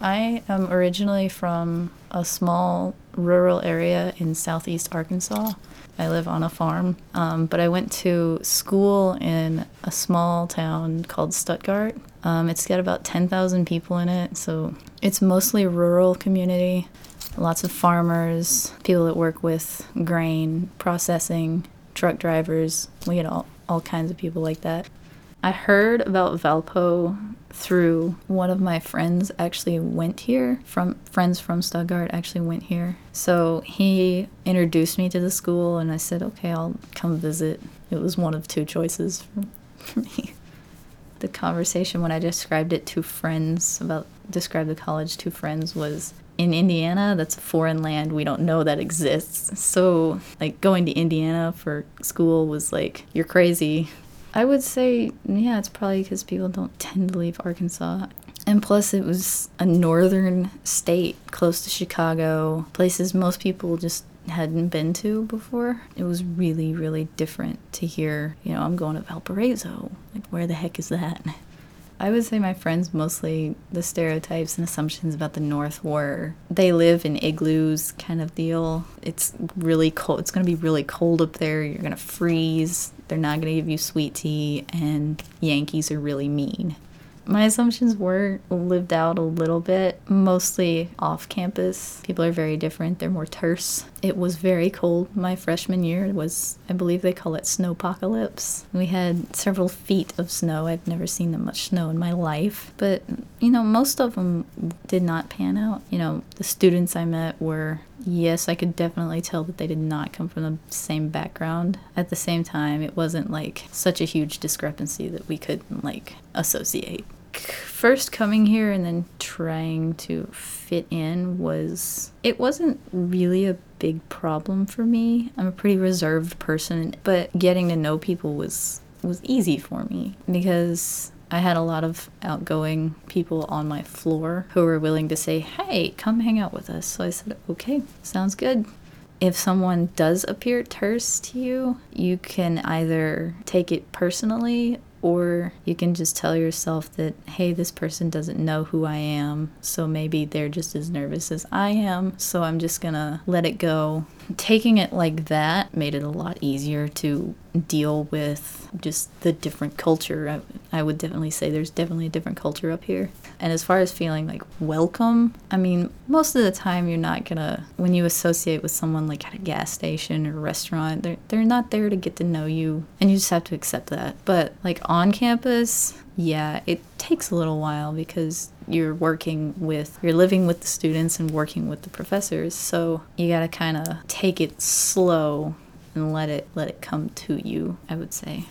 I am originally from a small rural area in southeast Arkansas. I live on a farm, um, but I went to school in a small town called Stuttgart. Um, it's got about 10,000 people in it, so it's mostly rural community. Lots of farmers, people that work with grain processing, truck drivers. We get all, all kinds of people like that. I heard about Valpo through one of my friends actually went here from friends from Stuttgart actually went here. So he introduced me to the school and I said, "Okay, I'll come visit." It was one of two choices for, me. The conversation when I described it to friends about described the college to friends was in Indiana, that's a foreign land. We don't know that exists. So, like, going to Indiana for school was like, you're crazy. I would say, yeah, it's probably because people don't tend to leave Arkansas. And plus, it was a northern state close to Chicago, places most people just hadn't been to before. It was really, really different to hear, you know, I'm going to Valparaiso. Like, where the heck is that? I would say my friends mostly the stereotypes and assumptions about the North were they live in igloos kind of deal. It's really cold. It's going to be really cold up there. You're going to freeze. They're not going to give you sweet tea, and Yankees are really mean. My assumptions were lived out a little bit, mostly off campus. People are very different, they're more terse. It was very cold my freshman year. It was, I believe they call it snowpocalypse. We had several feet of snow. I've never seen that much snow in my life. But, you know, most of them did not pan out. You know, the students I met were yes, I could definitely tell that they did not come from the same background. At the same time, it wasn't like such a huge discrepancy that we couldn't like associate first coming here and then trying to fit in was it wasn't really a big problem for me. I'm a pretty reserved person, but getting to know people was was easy for me because I had a lot of outgoing people on my floor who were willing to say, "Hey, come hang out with us." So I said, "Okay, sounds good." If someone does appear terse to you, you can either take it personally or you can just tell yourself that, hey, this person doesn't know who I am, so maybe they're just as nervous as I am, so I'm just gonna let it go. Taking it like that made it a lot easier to deal with just the different culture. I, would definitely say there's definitely a different culture up here. And as far as feeling like welcome, I mean, most of the time you're not gonna, when you associate with someone like at a gas station or restaurant, they're, they're not there to get to know you, and you just have to accept that. But like on campus, yeah, it takes a little while because you're working with, you're living with the students and working with the professors. So you gotta kind of take it slow and let it let it come to you i would say